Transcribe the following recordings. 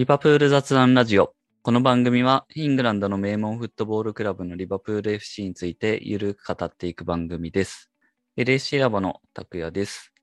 リバプール雑談ラジオ。この番組はイングランドの名門フットボールクラブのリバプール FC についてゆるく語っていく番組です。LSC ラボの拓也です。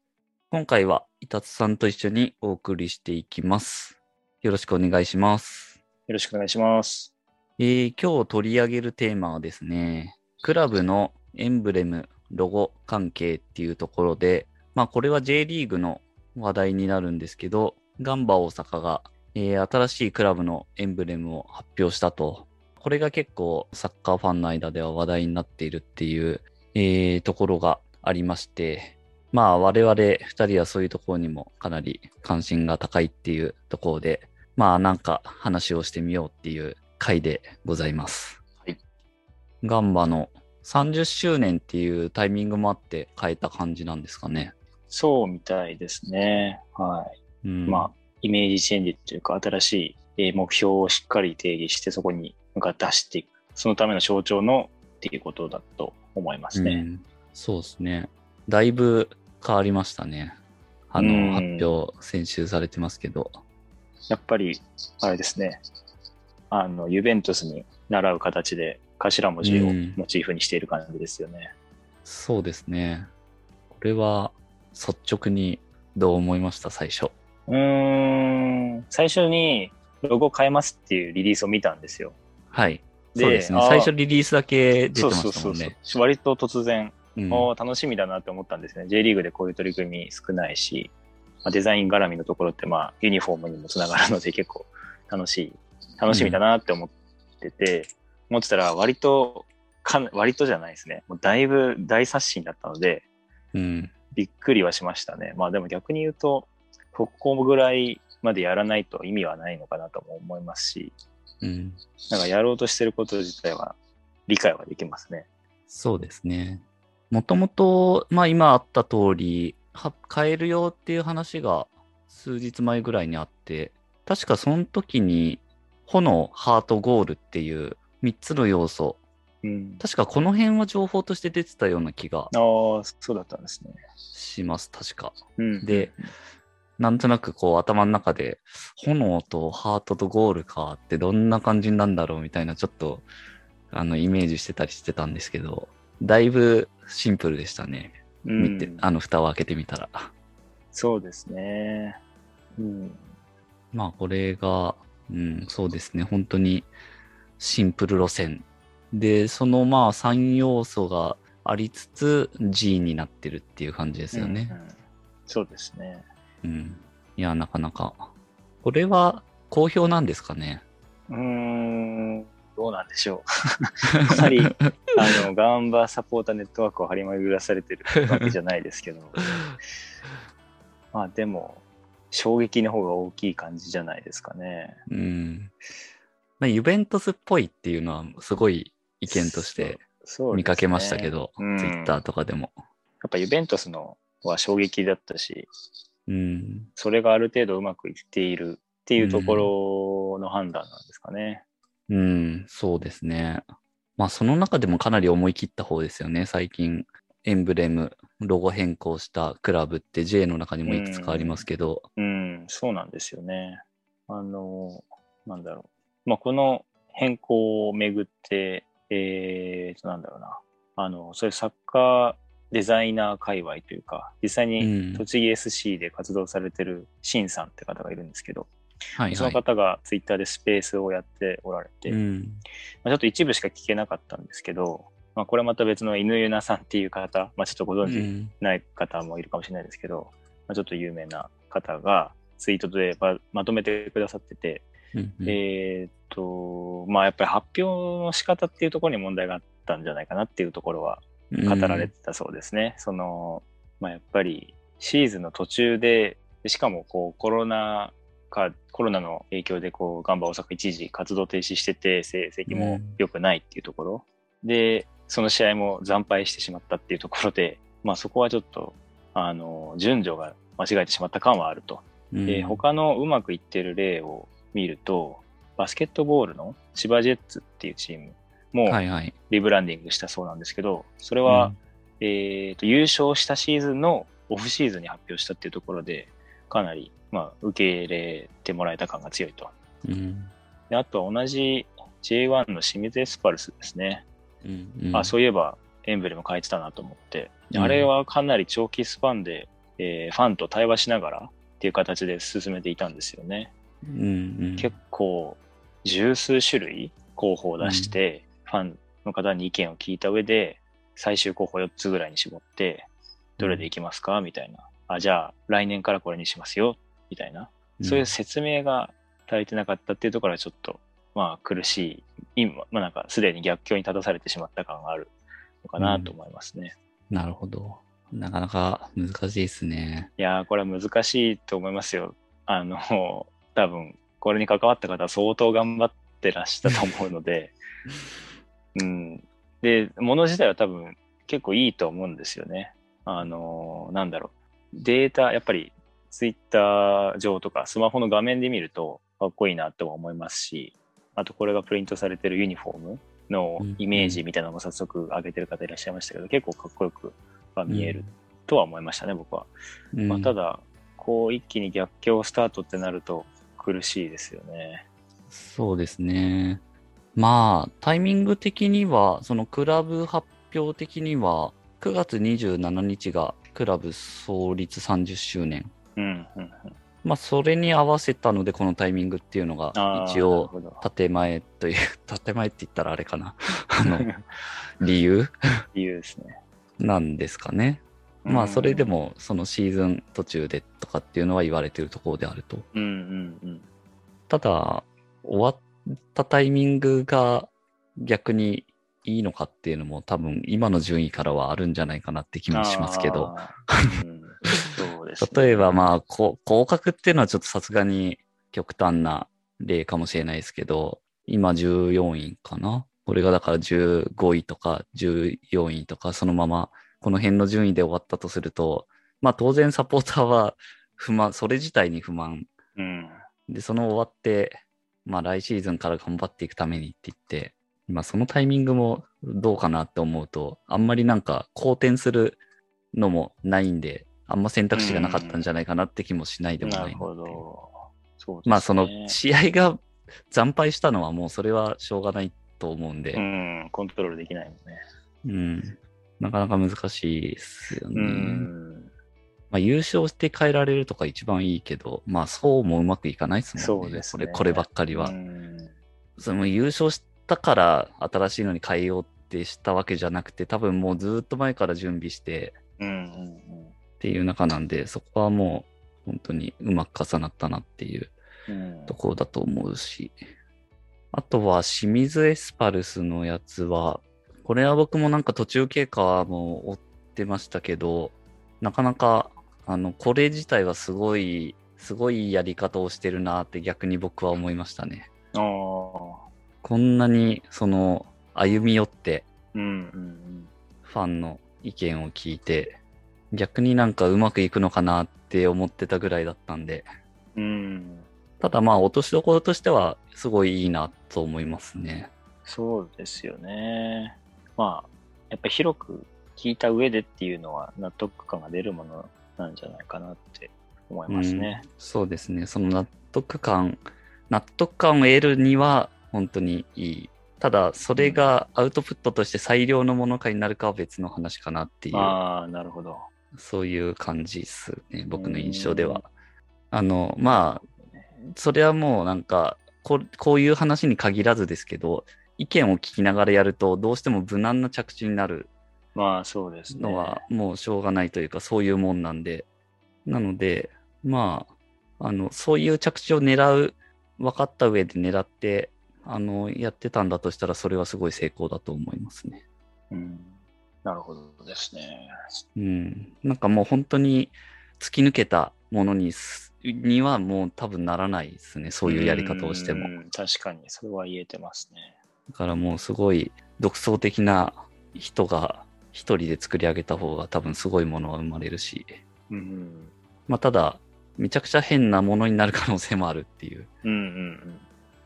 今回はイタツさんと一緒にお送りしていきます。よろしくお願いします。よろしくお願いします。えー今日取り上げるテーマはですね、クラブのエンブレム、ロゴ関係っていうところで、まあこれは J リーグの話題になるんですけど、ガンバ大阪が、えー新しいクラブのエンブレムを発表したと。これが結構サッカーファンの間では話題になっているっていう、えーところがありまして、まあ我々二人はそういうところにもかなり関心が高いっていうところで、まあなんか話をしてみようっていう回でございます。はい。ガンバの30周年っていうタイミングもあって変えた感じなんですかね。そうみたいですね。はい。うん、まあ、イメージチェンジというか、新しいえー目標をしっかり定義して、そこに向かって走っていく。そのための象徴のっていうことだと思いますね。うんそうですね。だいぶ変わりましたね。あの、うん発表、先週されてますけど。やっぱり、あれですね。あの、ユベントスに習う形で頭文字をうんモチーフにしている感じですよね。そうですね。これは率直にどう思いました、最初。うーん、最初にロゴ変えますっていうリリースを見たんですよ。はい。でそうですね。最初リリースだけ出てそうまそうそうんそうしたもね。。割と突然、うん楽しみだなって思ったんですね。J リーグでこういう取り組み少ないし、まあ、デザイン絡みのところって、まあ、ユニフォームにもつながるので結構楽しい、楽しみだなって思ってて、思ってたら割とかん、割とじゃないですね。もうだいぶ大刷新だったので、うん。びっくりはしましたね。まあでも逆に言うと、復興ぐらいまでやらないと意味はないのかなとも思いますし、うん。なんかやろうとしてること自体は理解はできますね。そうですね。もともと、まあ今あった通り、は変えるよっていう話が数日前ぐらいにあって、確かその時に、炎、ハート、ゴールっていう3つの要素、うん。確かこの辺は情報として出てたような気がああ、そうだったんですね。します、確か。うん。で、なんとなくこう頭の中で、炎とハートとゴールかってどんな感じなんだろうみたいなちょっと、あの、イメージしてたりしてたんですけど、だいぶシンプルでしたね。うん、見て、あの、蓋を開けてみたら。そうですね。うん。まあ、これが、うん、そうですね。本当にシンプル路線。で、そのまあ3要素がありつつ G になってるっていう感じですよねう。んうんそうですね。うん。いや、なかなか。これは好評なんですかね？うーん、どうなんでしょう。かなり、あの、ガンバサポーターネットワークを張り巡らされてるわけじゃないですけど、まあでも、衝撃の方が大きい感じじゃないですかね。うん。まあ、ユベントスっぽいっていうのはすごい意見として見かけましたけど、うんツイッターとかでも。やっぱユベントスのは衝撃だったし、うん。それがある程度うまくいっているっていうところの判断なんですかね。うん、そうですね。まあその中でもかなり思い切った方ですよね。最近エンブレム、ロゴ変更したクラブって J の中にもいくつかありますけど、うん、そうなんですよね。あの、なんだろう。まあ、この変更をめぐって、えーと、なんだろうな。あの、そういうサッカーデザイナー界隈というか、実際うにん。栃木 SC で活動されてるシンさんって方がいるんですけど、そのはいはい。方がツイッターでスペースをやっておられて、うん。まあ、ちょっと一部しか聞けなかったんですけど、まあ、これまた別の犬ゆなさんっていう方、まあ、ちょっとご存知うんない方もいるかもしれないですけど、まあ、ちょっと有名な方がツイートでままとめてくださってて、うんうんえーっと、まあやっぱり発表の仕方っていうところに問題があったんじゃないかなっていうところは語られてたそうですね。その、まあやっぱりシーズンの途中で、でしかもこうコロナか、コロナの影響でこうガンバ大阪一時活動停止してて成績も良くないっていうところ、で、その試合も惨敗してしまったっていうところで、まあそこはちょっと、あの、順序が間違えてしまった感はあると。うんで、他のうまくいってる例を見ると、バスケットボールの千葉ジェッツっていうチームも。リブランディングしたそうなんですけど、それは、えーと優勝したシーズンのオフシーズンに発表したっていうところで、かなり、まあ、受け入れてもらえた感が強いとうん。であとは同じ J1 の清水エスパルスですね。うん。うんあ、そういえばエンブレム変えてたなと思って。でうんあれはかなり長期スパンで、えーファンと対話しながらっていう形で進めていたんですよね。うん。うん。結構十数種類候補を出して、ファンの方に意見を聞いた上で、最終候補4つぐらいに絞って、どれでいきますか？みたいな。あ、じゃあ来年からこれにしますよ。みたいな。そういう説明が足りてなかったっていうところはちょっと、まあ苦しい、今、まあなんかすでに逆境に立たされてしまった感があるのかなと思いますね。なるほど。なかなか難しいですね。いやー、これは難しいと思いますよ。あの、多分、これに関わった方は相当頑張ってらしたと思うので、うん。で、もの自体は多分結構いいと思うんですよね。あの、なんだろう。データ、やっぱりツイッター上とかスマホの画面で見るとかっこいいなとは思いますし、あとこれがプリントされてるユニフォームのイメージみたいなのも早速上げてる方いらっしゃいましたけど、結構かっこよくは見えるとは思いましたね、僕は。うん。まあ、ただ、こう一気に逆境スタートってなると苦しいですよね。そうですね。まあ、タイミング的には、そのクラブ発表的には、9月27日がクラブ創立30周年。うん、うん、うん。まあ、それに合わせたので、このタイミングっていうのが一応、建前という、建前って言ったらあれかな。あの、理由？理由ですね。なんですかね。まあ、それでも。も、そのシーズン途中でとかっていうのは言われてるところであると。うん、うん、うん。ただ、終わったタイミングが逆にいいのかっていうのも多分今の順位からはあるんじゃないかなって気もしますけど。うん、ね。例えばまあ、こ降格っていうのはちょっとさすがに極端な例かもしれないですけど、今14位かな？これがだから15位とか14位とかそのままこの辺の順位で終わったとすると、まあ当然サポーターは不満、それ自体に不満うん。で、その終わって、まあ来シーズンから頑張っていくためにって言って、まあそのタイミングもどうかなって思うと、あんまりなんか好転するのもないんで、あんま選択肢がなかったんじゃないかなって気もしないでもないなるほど。そうですね。まあその試合が惨敗したのはもうそれはしょうがないと思うんで、うん、コントロールできないもんね。うん、なかなか難しいですよね。うん。まあ優勝して変えられるとか一番いいけど、まあそうもうまくいかないですもんね。そうですねこれ、こればっかりは。うんその優勝したから新しいのに変えようってしたわけじゃなくて、多分もうずっと前から準備してっていう中なんで、そこはもう本当にうまく重なったなっていううん。ところだと思うし。あとは清水エスパルスのやつは、これは僕もなんか途中経過はもう追ってましたけど、なかなか、あの、これ自体はすごい、すごいやり方をしてるなって逆に僕は思いましたね。ああ。こんなに、その、歩み寄って、うん、うん、ファンの意見を聞いて、逆になんかうまくいくのかなって思ってたぐらいだったんで、うん。うん。ただまあ落としどころとしてはすごいいいなと思いますね。そうですよね。まあ、やっぱり広く聞いた上でっていうのは納得感が出るものなんじゃないかなって思いますね。うんそうですね。その納得感、納得感を得るには本当にいい。ただ、それがアウトプットとして最良のものかになるかは別の話かなっていう、ああ、なるほど。そういう感じですね。僕の印象では。あの、まあ、それはもうなんかこう、こういう話に限らずですけど、意見を聞きながらやると、どうしても無難な着地になるまあ、そうですね。のはもうしょうがないというか、そういうもんなんで。なので、まあ、あの、そういう着地を狙う、分かった上で狙って、あの、やってたんだとしたら、それはすごい成功だと思いますね。うん。なるほどですね。うん。なんかもう本当に突き抜けたものにす、にはもう多分ならないですね。そういうやり方をしても。うん確かに、それは言えてますね。だからもうすごい独創的な人が一人で作り上げた方が多分すごいものは生まれるし。うん。まあただ、めちゃくちゃ変なものになる可能性もあるっていう。うんうん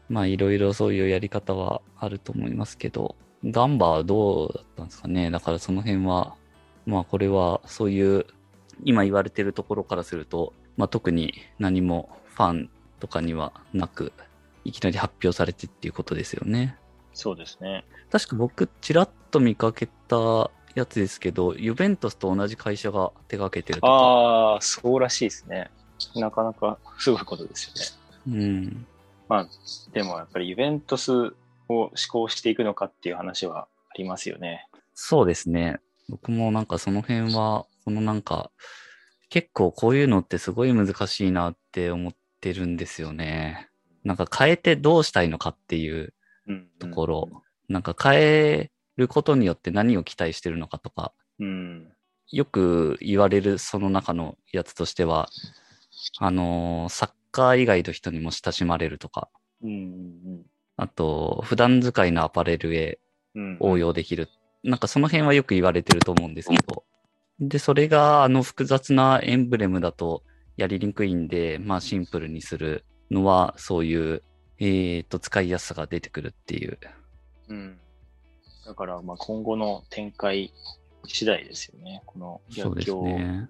まあいろいろそういうやり方はあると思いますけど、ガンバはどうだったんですかね？だからその辺は、まあこれはそういう今言われてるところからすると、まあ特に何もファンとかにはなく、いきなり発表されてっていうことですよね。そうですね。確か僕、ちらっと見かけたやつですけど、ユベントスと同じ会社が手掛けてるとか。ああ、そうらしいですね。なかなかすごいことですよね。うん。まあ、でもやっぱりユベントスを施行していくのかっていう話はありますよね。そうですね。僕もなんかその辺は、このなんか、結構こういうのってすごい難しいなって思ってるんですよね。なんか変えてどうしたいのかっていうところ、うんうん、なんか変えることによって何を期待してるのかとか、うん、よく言われるその中のやつとしては、あのー、サッカー以外の人にも親しまれるとか、うんうん、あと、普段使いのアパレルへ応用できる。うん、なんかその辺はよく言われてると思うんですけど、で、それがあの複雑なエンブレムだとやりにくいんで、まあシンプルにするのは、そういう、えっ、ー、と、使いやすさが出てくるっていう。うん。だから、まあ今後の展開次第ですよね。この逆境を、ね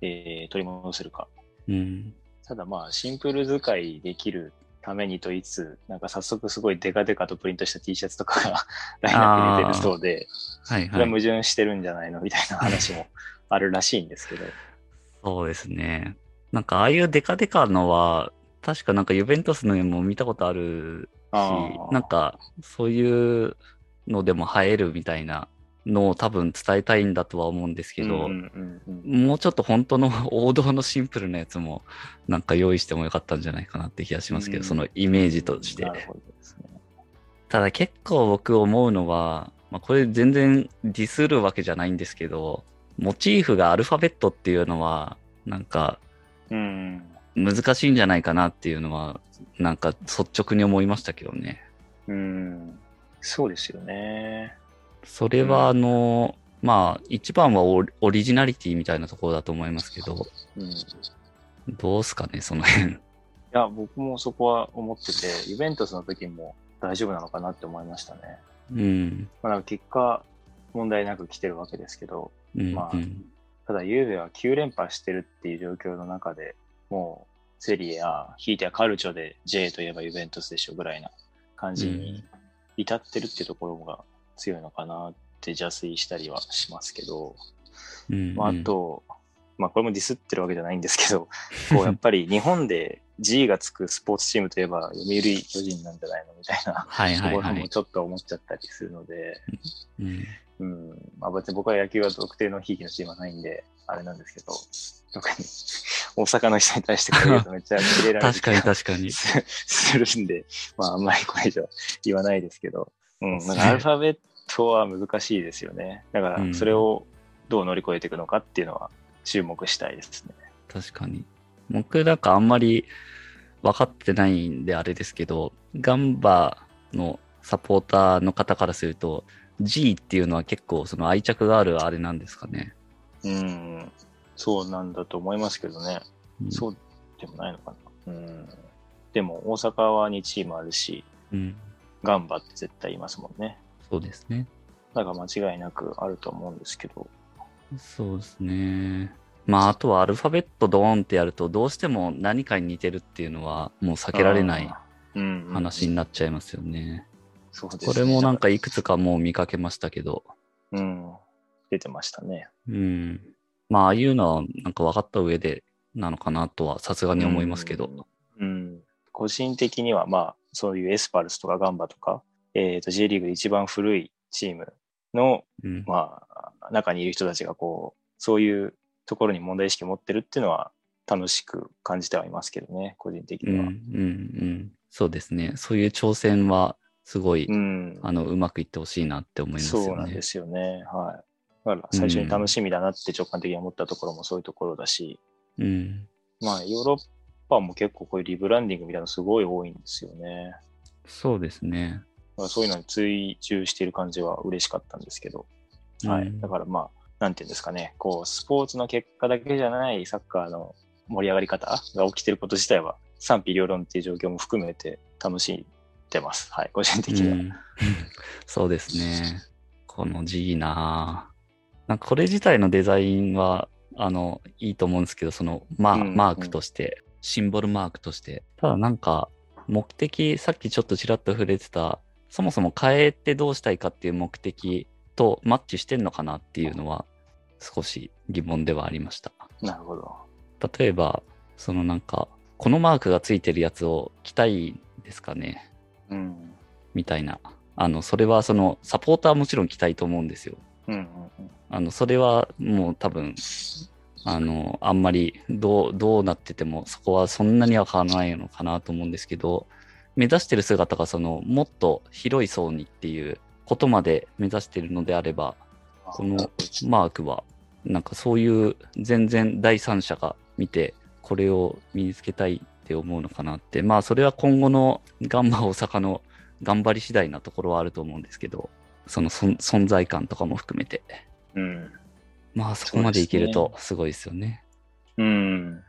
えー、取り戻せるか。うん。ただまあ、シンプル使いできるためにと言いつつ、なんか早速すごいデカデカとプリントした T シャツとかが ラインナップに出てるそうで、はいはい、これは矛盾してるんじゃないのみたいな話も あるらしいんですけど。そうですね。なんかああいうデカデカのは、確かなんかユベントスの絵も見たことあるし、なんかそういうのでも映えるみたいなのを多分伝えたいんだとは思うんですけど、もうちょっと本当の 王道のシンプルなやつもなんか用意してもよかったんじゃないかなって気がしますけど、そのイメージとして。ただ結構僕思うのは、まあ、これ全然ディスるわけじゃないんですけど、モチーフがアルファベットっていうのは、なんか、難しいんじゃないかなっていうのは、なんか率直に思いましたけどね。うん、そうですよね。それは、あの、うん、まあ、一番はオリジナリティみたいなところだと思いますけど、うん、どうすかね、その辺。いや、僕もそこは思ってて、イベントスの時も大丈夫なのかなって思いましたね。うん。まあ、結果、問題なく来てるわけですけど、うん、まあ、ただ、ゆうべは9連覇してるっていう状況の中で、もう、セリエや、ひいてはカルチョで J といえばユベントスでしょぐらいな感じに至ってるっていうところが強いのかなって邪推したりはしますけど、うん。うん、まあ、あと、まあこれもディスってるわけじゃないんですけど、こう やっぱり日本で G がつくスポーツチームといえば読売巨人なんじゃないのみたいなところもちょっと思っちゃったりするので、うん、うん、まあ別に僕は野球は特定のひいきのチームはないんで、あれなんですけど、特に大阪の人に対してこれ言うとめっちゃキレられる 確かに確かにするんで、まああんまりこれ以上言わないですけど、うん、なんかアルファベットは難しいですよね。だからそれをどう乗り越えていくのかっていうのは注目したいですね。確かに。僕なんかあんまり分かってないんであれですけど、ガンバのサポーターの方からすると、G っていうのは結構その愛着があるあれなんですかね。うん、そうなんだと思いますけどね。うん、そうでもないのかな。うん。でも大阪は2チームあるし、うん、ガンバって絶対いますもんね。そうですね。だから間違いなくあると思うんですけど。そうですね。まあ、あとはアルファベットドーンってやると、どうしても何かに似てるっていうのは、もう避けられない話になっちゃいますよね。そうですね。これもなんかいくつかもう見かけましたけど。うん。出てましたね。うん。まあ、ああいうのはなんか分かった上でなのかなとはさすがに思いますけど。うん。うん、個人的にはまあ、そういうエスパルスとかガンバとか、えっ、ー、と、J リーグで一番古いチームの、うん、まあ、中にいる人たちがこう、そういうところに問題意識を持ってるっていうのは楽しく感じてはいますけどね、個人的には。うん、うん、うん。そうですね。そういう挑戦はすごい、うん、あの、うまくいってほしいなって思いますよね。そうなんですよね。はい。だから最初に楽しみだなって直感的に思ったところもそういうところだし、うん。まあ、ヨーロッパも結構こういうリブランディングみたいなのすごい多いんですよね。そうですね。そういうのに追従している感じは嬉しかったんですけど、うん、はい。だからまあ、なんていうんですかね、こう、スポーツの結果だけじゃないサッカーの盛り上がり方が起きてること自体は賛否両論っていう状況も含めて楽しんでます。はい、個人的には。うん、そうですね。この G ななんかこれ自体のデザインは、あの、いいと思うんですけど、その、ま、マークとして、シンボルマークとして。ただなんか、目的、さっきちょっとちらっと触れてた、そもそも変えてどうしたいかっていう目的とマッチしてんのかなっていうのは少し疑問ではありました。なるほど。例えば、そのなんか、このマークがついてるやつを着たいですかね？うん。みたいな。あの、それはその、サポーターはもちろん着たいと思うんですよ。うんうんうん。あの、それはもう多分、あの、あんまりどう、どうなってても、そこはそんなには変わらないのかなと思うんですけど、目指してる姿がその、もっと広い層にっていうことまで目指してるのであれば、このマークは、なんかそういう全然第三者が見て、これを身につけたいって思うのかなって、まあそれは今後のガンマ大阪の頑張り次第なところはあると思うんですけど、その存在感とかも含めて。うん。まあそこまでいけるとすごいですよね。うん。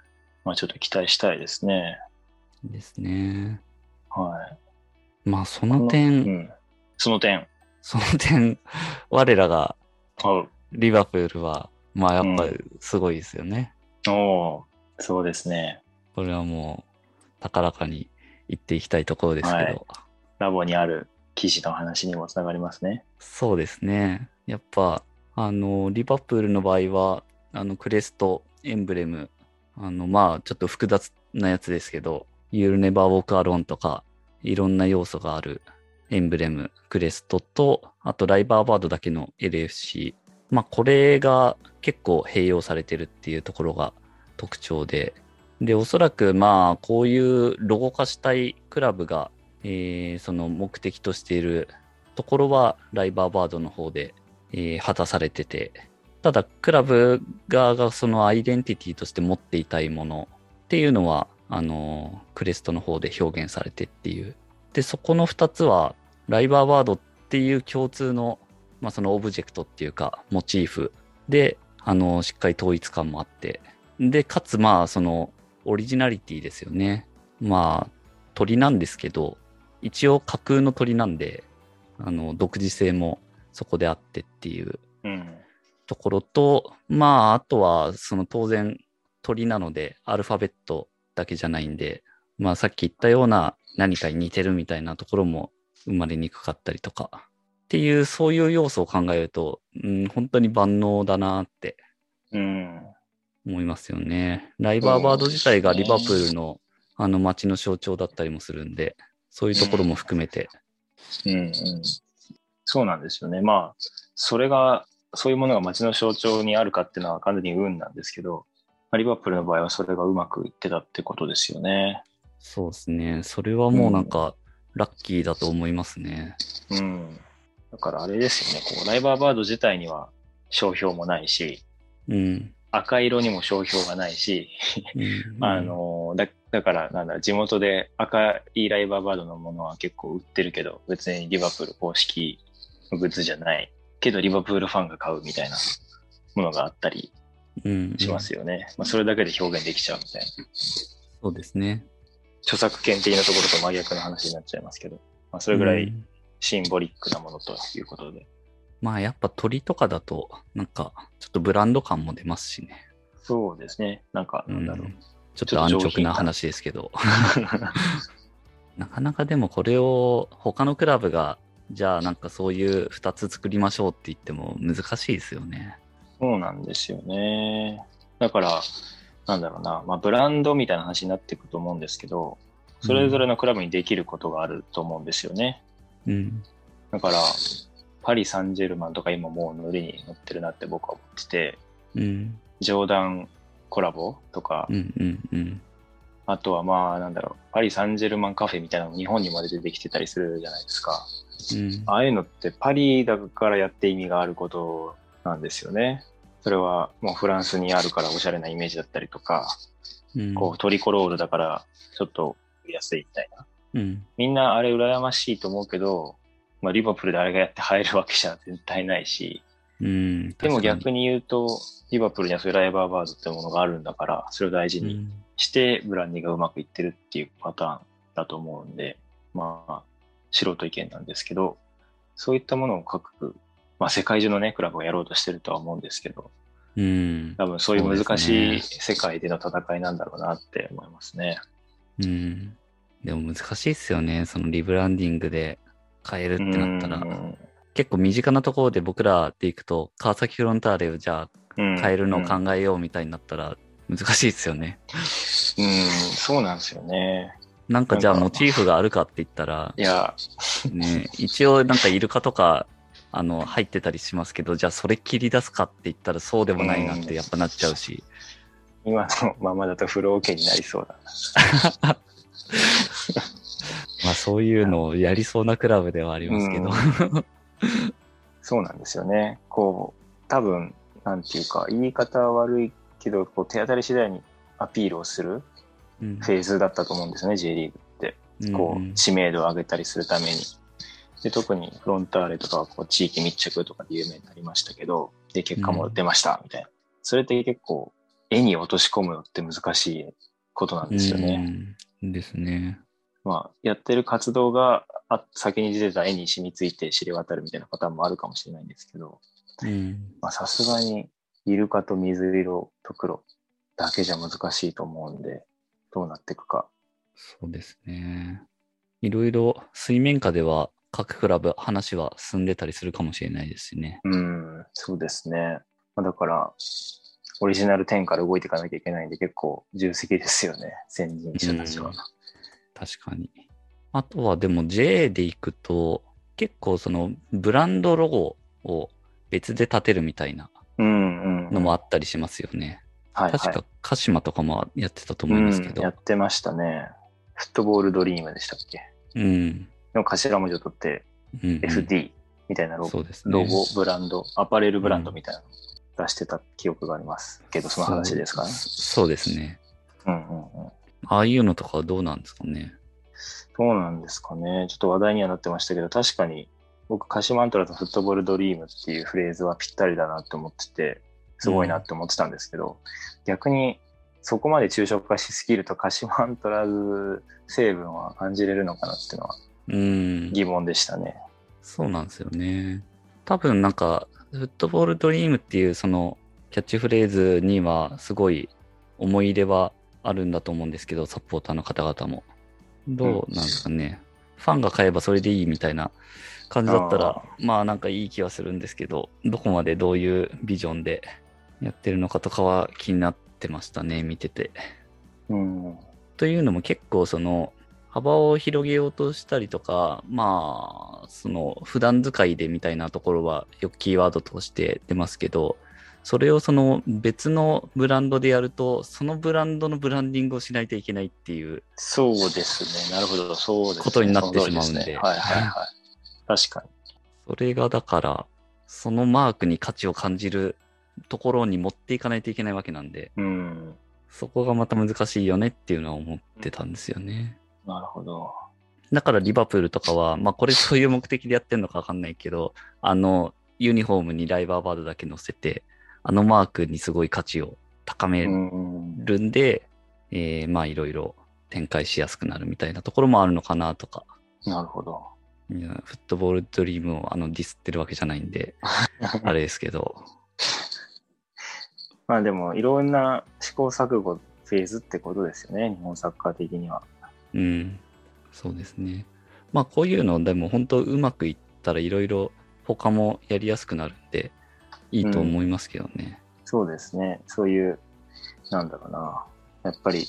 まあちょっと期待したいですね。ですね。はい。まあその点、ん。その点。その点、我らがおリバプールは、まあやっぱうりすごいですよね。おーそうですね。これはもう高らかに言っていきたいところですけど、はいラボにある記事の話にもつながりますね。そうですね。やっぱ、あの、リバプールの場合は、あの、クレスト、エンブレム、あの、まあ、ちょっと複雑なやつですけど、You'll Never Walk Alone とか、いろんな要素があるエンブレム、クレストと、あとライバーバードだけの LFC。まあ、これが結構併用されてるっていうところが特徴で、で、おそらくまあ、こういうロゴ化したいクラブが、えーその目的としているところはライバーバードの方で、えー果たされてて、ただクラブ側がそのアイデンティティとして持っていたいものっていうのは、あのークレストの方で表現されてっていう。で、そこの二つは、ライバーバードっていう共通の、まあそのオブジェクトっていうか、モチーフで、あのーしっかり統一感もあって、で、かつまあそのオリジナリティですよね。まあ、鳥なんですけど、一応架空の鳥なんで、あの、独自性もそこであってっていううん。ところと、まあ、あとは、その当然鳥なので、アルファベットだけじゃないんで、まあさっき言ったような何かに似てるみたいなところも生まれにくかったりとか、っていう、そういう要素を考えると、うん、本当に万能だなってうん。思いますよね。ライバーバード自体がリバプールのあの街の象徴だったりもするんで、そういうところも含めて、うんうん。そうなんですよね。まあ、それが、そういうものが街の象徴にあるかっていうのは完全に運なんですけど、まあリバプールの場合はそれがうまくいってたってことですよね。そうですね。それはもうなんか、ラッキーだと思いますね。うん。だからあれですよね。こうライバーバード自体には商標もないし、うん。赤色にも商標がないし、うん あ、の、だだから、なんだ、地元で赤いライバーバードのものは結構売ってるけど、別にリバプール公式のグッズじゃない。けど、リバプールファンが買うみたいなものがあったりうん、しますよね。まあ、それだけで表現できちゃうみたいな。そうですね。著作権的なところと真逆の話になっちゃいますけど、まあ、それぐらいうんシンボリックなものということで。まあやっぱ鳥とかだと、なんか、ちょっとブランド感も出ますしね。そうですね。なんか、なんだろう。うんちょっと安直な話ですけど。なかなかでもこれを他のクラブが、じゃあなんかそういう2つ作りましょうって言っても難しいですよね。そうなんですよね。だから、なんだろうな、まあ、ブランドみたいな話になっていくと思うんですけど、それぞれのクラブにできることがあると思うんですよね。うん。だから、パリ・サンジェルマンとか今もう乗りに乗ってるなって僕は思ってて、うん。ジョーダンコラボとか、うん。うん。うん。あとはまあなんだろう、パリ・サンジェルマンカフェみたいなのも日本にまで出てきてたりするじゃないですか。うん。ああいうのってパリだからやって意味があることなんですよね。それはもうフランスにあるからおしゃれなイメージだったりとか、うんこうトリコロールだからちょっと売りやすいみたいな。うん。みんなあれ羨ましいと思うけど、まあリバプールであれがやって入るわけじゃ絶対ないし、うん。でも逆に、に言うと、リバプールにはそういうライバーバードってものがあるんだから、それを大事にうんしてブランディングがうまくいってるっていうパターンだと思うんで、まあ、素人意見なんですけど、そういったものを各、まあ世界中のね、クラブがやろうとしてるとは思うんですけど、うん。多分そういう難しい世界での戦いなんだろうなって思いますね。うん。でも難しいっすよね。そのリブランディングで変えるってなったらう。ん結構身近なところで僕らで行くと、川崎フロンターレをじゃあうん変えるのを考えようみたいになったら難しいっすよね。うん、そうなんですよね。なんかじゃあモチーフがあるかって言ったら、いや、ね、一応なんかイルカとか、あの、入ってたりしますけど、じゃあそれ切り出すかって言ったらそうでもないなってやっぱなっちゃうし。今のままだと不老家になりそうだな。まあそういうのをやりそうなクラブではありますけど。そうなんですよね。こう、多分、なんていうか、言い方は悪いけど、こう手当たり次第にアピールをするうんフェーズだったと思うんですよね、J リーグって。こうんう、知名度を上げたりするために。で、特にフロンターレとかはこう地域密着とかで有名になりましたけど、で、結果も出ました、みたいな。それって結構、絵に落とし込むのって難しいことなんですよね。うんですね。まあ、やってる活動があ先に出てた絵に染みついて知れ渡るみたいなパターンもあるかもしれないんですけど、さすがにイルカと水色と黒だけじゃ難しいと思うんで、どうなっていくか。そうですね。いろいろ水面下では各クラブ話は進んでたりするかもしれないですしね。うん、そうですね。まあ、だから、オリジナル10から動いていかなきゃいけないんで結構重責ですよね、先人者たちは。確かに。あとはでも J で行くと、結構そのブランドロゴを別で立てるみたいな。のもあったりしますよね。はいはい、確か鹿島とかもやってたと思いますけうん、ど。やってましたね。フットボールドリームでしたっけ？うん。の頭文字を取ってうんうん FD みたいなロゴ,、そうですね。ロゴ、ブランド、アパレルブランドみたいなの出してた記憶がありますけど、その話ですかね。そうそうですね。うんうんうん。ああいうのとかはどうなんですかね？どうなんですかね。ちょっと話題にはなってましたけど、確かに僕、鹿島アントラーズフットボールドリームっていうフレーズはぴったりだなって思ってて、すごいなって思ってたんですけど、逆にそこまで抽象化しすぎると鹿島アントラーズ成分は感じれるのかなっていうのはうん。疑問でしたね。そうなんですよね。多分なんか、フットボールドリームっていうそのキャッチフレーズにはすごい思い入れはあるんだと思うんですけど、サポーターの方々も。どうなんですかね。ファンが買えばそれでいいみたいな感じだったらあ、まあなんかいい気はするんですけど、どこまでどういうビジョンでやってるのかとかは気になってましたね、見てて。うん。というのも結構その幅を広げようとしたりとか、まあ、その普段使いでみたいなところはよくキーワードとして出ますけど、それをその別のブランドでやると、そのブランドのブランディングをしないといけないっていう、そうですね。なるほど。そうですね。ことになってしまうんでねはいはいはい。確かに。それがだから、そのマークに価値を感じるところに持っていかないといけないわけなんで、うん。そこがまた難しいよねっていうのは思ってたんですよね。なるほど。だからリバプールとかは、まあこれそういう目的でやってんのかわかんないけど、あの、ユニフォームにライバーバードだけ載せて、あのマークにすごい価値を高めうん。るんで、えーまあいろいろ展開しやすくなるみたいなところもあるのかなとか。なるほど。いやフットボールドリームをあのディスってるわけじゃないんで、あれですけど。まあでも、いろんな試行錯誤フェーズってことですよね。日本サッカー的には。うん。そうですね。まあこういうのでも本当うまくいったらいろいろ他もやりやすくなるんで、いいと思いますけどね。そうですね。そういう、なんだろうな。やっぱり、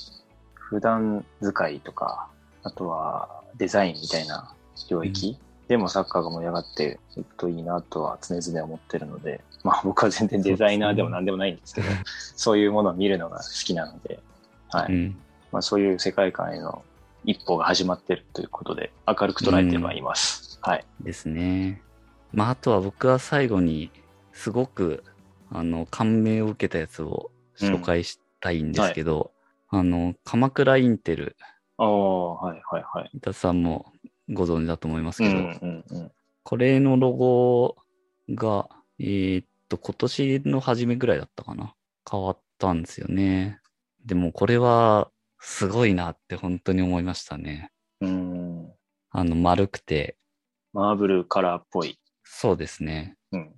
普段使いとか、あとはデザインみたいな領域、でもサッカーが盛り上がっていくといいなとは常々思ってるので、まあ僕は全然デザイナーでも何でもないんですけど、そういうものを見るのが好きなので、はい。うん。まあそういう世界観への一歩が始まってるということで、明るく捉えてはいます。はい。ですね。まあ、あとは僕は最後に、すごく、あの、感銘を受けたやつを紹介したいんですけど、あの、鎌倉インテル、ああ、はいはいはい。伊田さんもご存知だと思いますけど、うんうんうん。これのロゴが、えーっと、今年の初めぐらいだったかな。変わったんですよね。でもこれは、すごいなって本当に思いましたね。うん。あの、丸くて、マーブルカラーっぽい。そうですね。うん。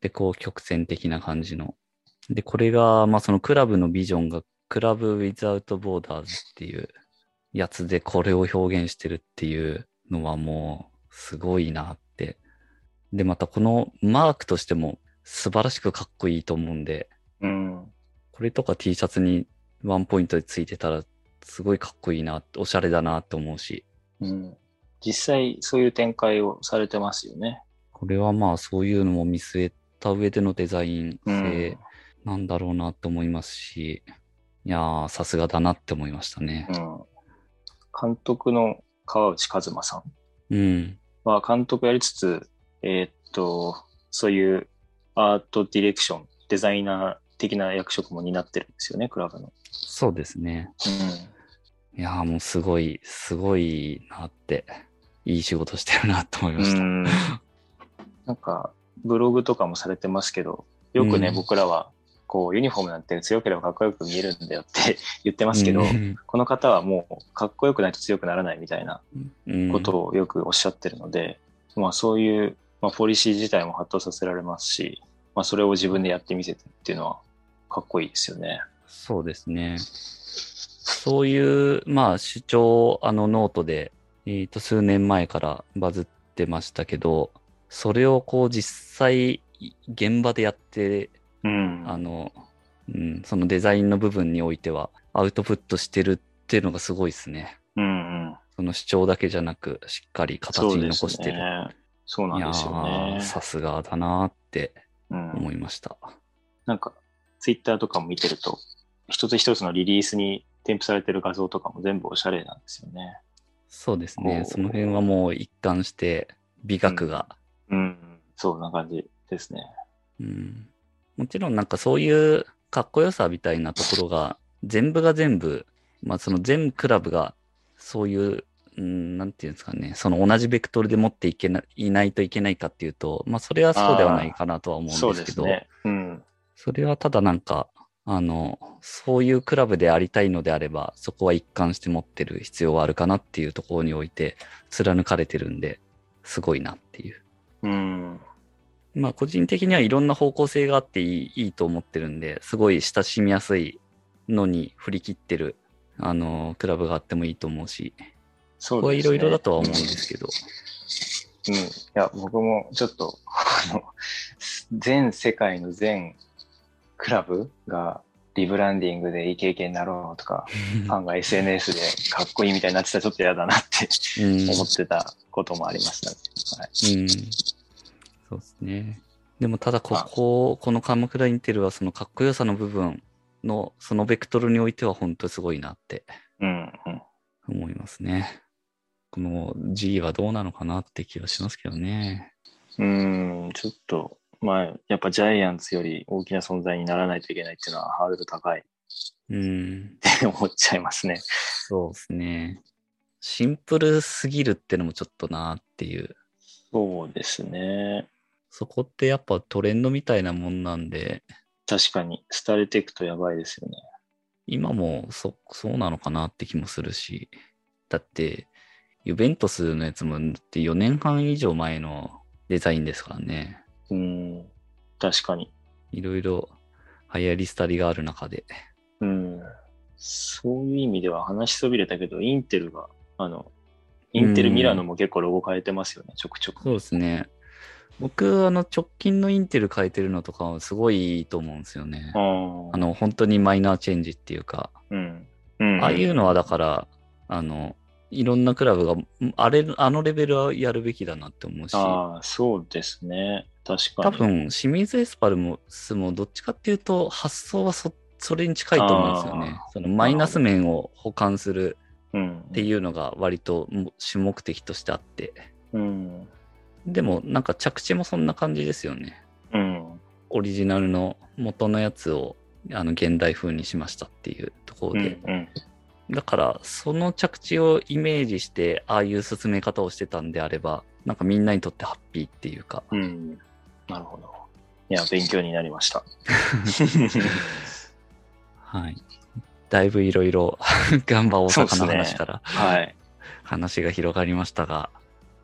で、こう曲線的な感じの。で、これが、まあそのクラブのビジョンが、クラブウィザウトボーダーズっていうやつでこれを表現してるっていうのはもうすごいなって。で、またこのマークとしても素晴らしくかっこいいと思うんで、うん。これとか T シャツにワンポイントでついてたらすごいかっこいいな、おしゃれだなって思うし、うん。実際そういう展開をされてますよね。これはまあそういうのも見据えた上でのデザインうん性なんだろうなって思いますし、いやー、さすがだなって思いましたねう。ん。監督の川内和馬さんうん。は監督やりつつ、えーっと、そういうアートディレクション、デザイナー的な役職も担ってるんですよね、クラブの。そうですね。ういやーもうすごい、すごいなって、いい仕事してるなって思いまん。した。うんなんか、ブログとかもされてますけど、よくね、うん僕らは、こう、ユニフォームなんて強ければかっこよく見えるんだよって 言ってますけど、うんこの方はもう、かっこよくないと強くならないみたいなうんことをよくおっしゃってるので、まあそういう、まあ、ポリシー自体も発動させられますし、まあそれを自分でやってみせてっていうのはかっこいいですよね。そうですね。そういう、まあ、主張、あのノートで、えっ、と、数年前からバズってましたけど、それをこう実際、現場でやって、うん。あの、うん、そのデザインの部分においては、アウトプットしてるっていうのがすごいですね。うんうん。その主張だけじゃなく、しっかり形に残してる。ね。そうなんですよいやーね。さすがだなーってうん、思いました。なんか、ツイッターとかも見てると、一つ一つのリリースに添付されてる画像とかも全部おしゃれなんですよね。そうですね。その辺はもう一貫して美学が、うん。そんな感じですね。うんもちろんなんかそういうかっこよさみたいなところが、全部が全部、まあその全クラブがそういう、うん、なんていうんですかね、その同じベクトルで持っていけないないといけないかっていうと、まあそれはそうではないかなとは思うんでけど、ですすね。うん。それはただなんか、あの、そういうクラブでありたいのであれば、そこは一貫して持ってる必要はあるかなっていうところにおいて、貫かれてるんで、すごいなっていう。うん。まあ個人的にはいろんな方向性があっていいいいと思ってるんで、すごい親しみやすいのに振り切ってる、あの、クラブがあってもいいと思うし、そうここはいろいろだとは思うんうんですけど、うん。いや、僕もちょっと、あの、全世界の全クラブがリブランディングでイケイケになろうとか、ファンが SNS でかっこいいみたいになってたらちょっと嫌だなってうん、思ってたこともありましたね。はい。うん。そうですね。でもただここ、この鎌倉インテルはそのかっこよさの部分の、そのベクトルにおいては本当にすごいなって。思いますね。この G はどうなのかなって気はしますけどね。うーん、ちょっと、まあ、やっぱジャイアンツより大きな存在にならないといけないっていうのはハードル高いっうん。て思っちゃいますね。そうですね。シンプルすぎるってのもちょっとなっていう。そうですね。そこってやっぱトレンドみたいなもんなんで、確かに、廃れていくとやばいですよね。今もそ、そうなのかなって気もするし。だって、ユベントスのやつもだって4年半以上前のデザインですからね。うん、確かに。いろいろ流行り廃りがある中で。うん。そういう意味では話しそびれたけど、インテルが、あの、インテルミラノも結構ロゴ変えてますよね、ちょくちょく。そうですね。僕、あの、直近のインテル変えてるのとかはすごいいいと思うんですよね。ああの、本当にマイナーチェンジっていうか、うん。うん。ああいうのはだから、あの、いろんなクラブが、あれ、あのレベルはやるべきだなって思うし、ああ、そうですね。確かに。多分、清水エスパルもスもどっちかっていうと、発想はそ、それに近いと思うんですよねあ。そのマイナス面を補完するうん。っていうのが割とも主目的としてあって。うん。でも、なんか着地もそんな感じですよね。うん。オリジナルの元のやつを、あの、現代風にしましたっていうところで。うん。だから、その着地をイメージして、ああいう進め方をしてたんであれば、なんかみんなにとってハッピーっていうか。うん。なるほど。いや、勉強になりました。はい。だいぶい ろいろ、ガンバ大阪の話からはい。話が広がりましたが、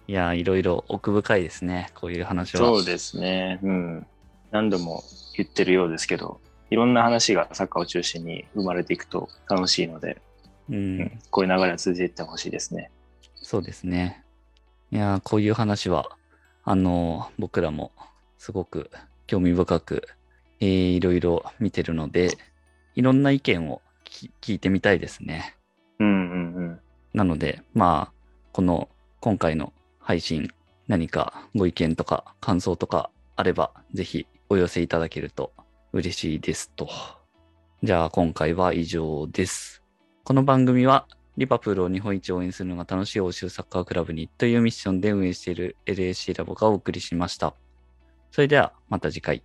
いや、いろいろ奥深いですね、こういう話は。そうですね。うん。何度も言ってるようですけど、いろんな話がサッカーを中心に生まれていくと楽しいので、ううんん。こういう流れは続いていってほしいですね。そうですね。いやー、こういう話は、あのー僕らもすごく興味深く、えーいろいろ見てるので、いろんな意見をき聞いてみたいですね。うんうんうん。なので、まあ、この今回の配信、何かご意見とか感想とかあれば、ぜひお寄せいただけると嬉しいですと。じゃあ今回は以上です。この番組は、リバプールを日本一応援するのが楽しい欧州サッカークラブにというミッションで運営している LAC ラボがお送りしました。それではまた次回。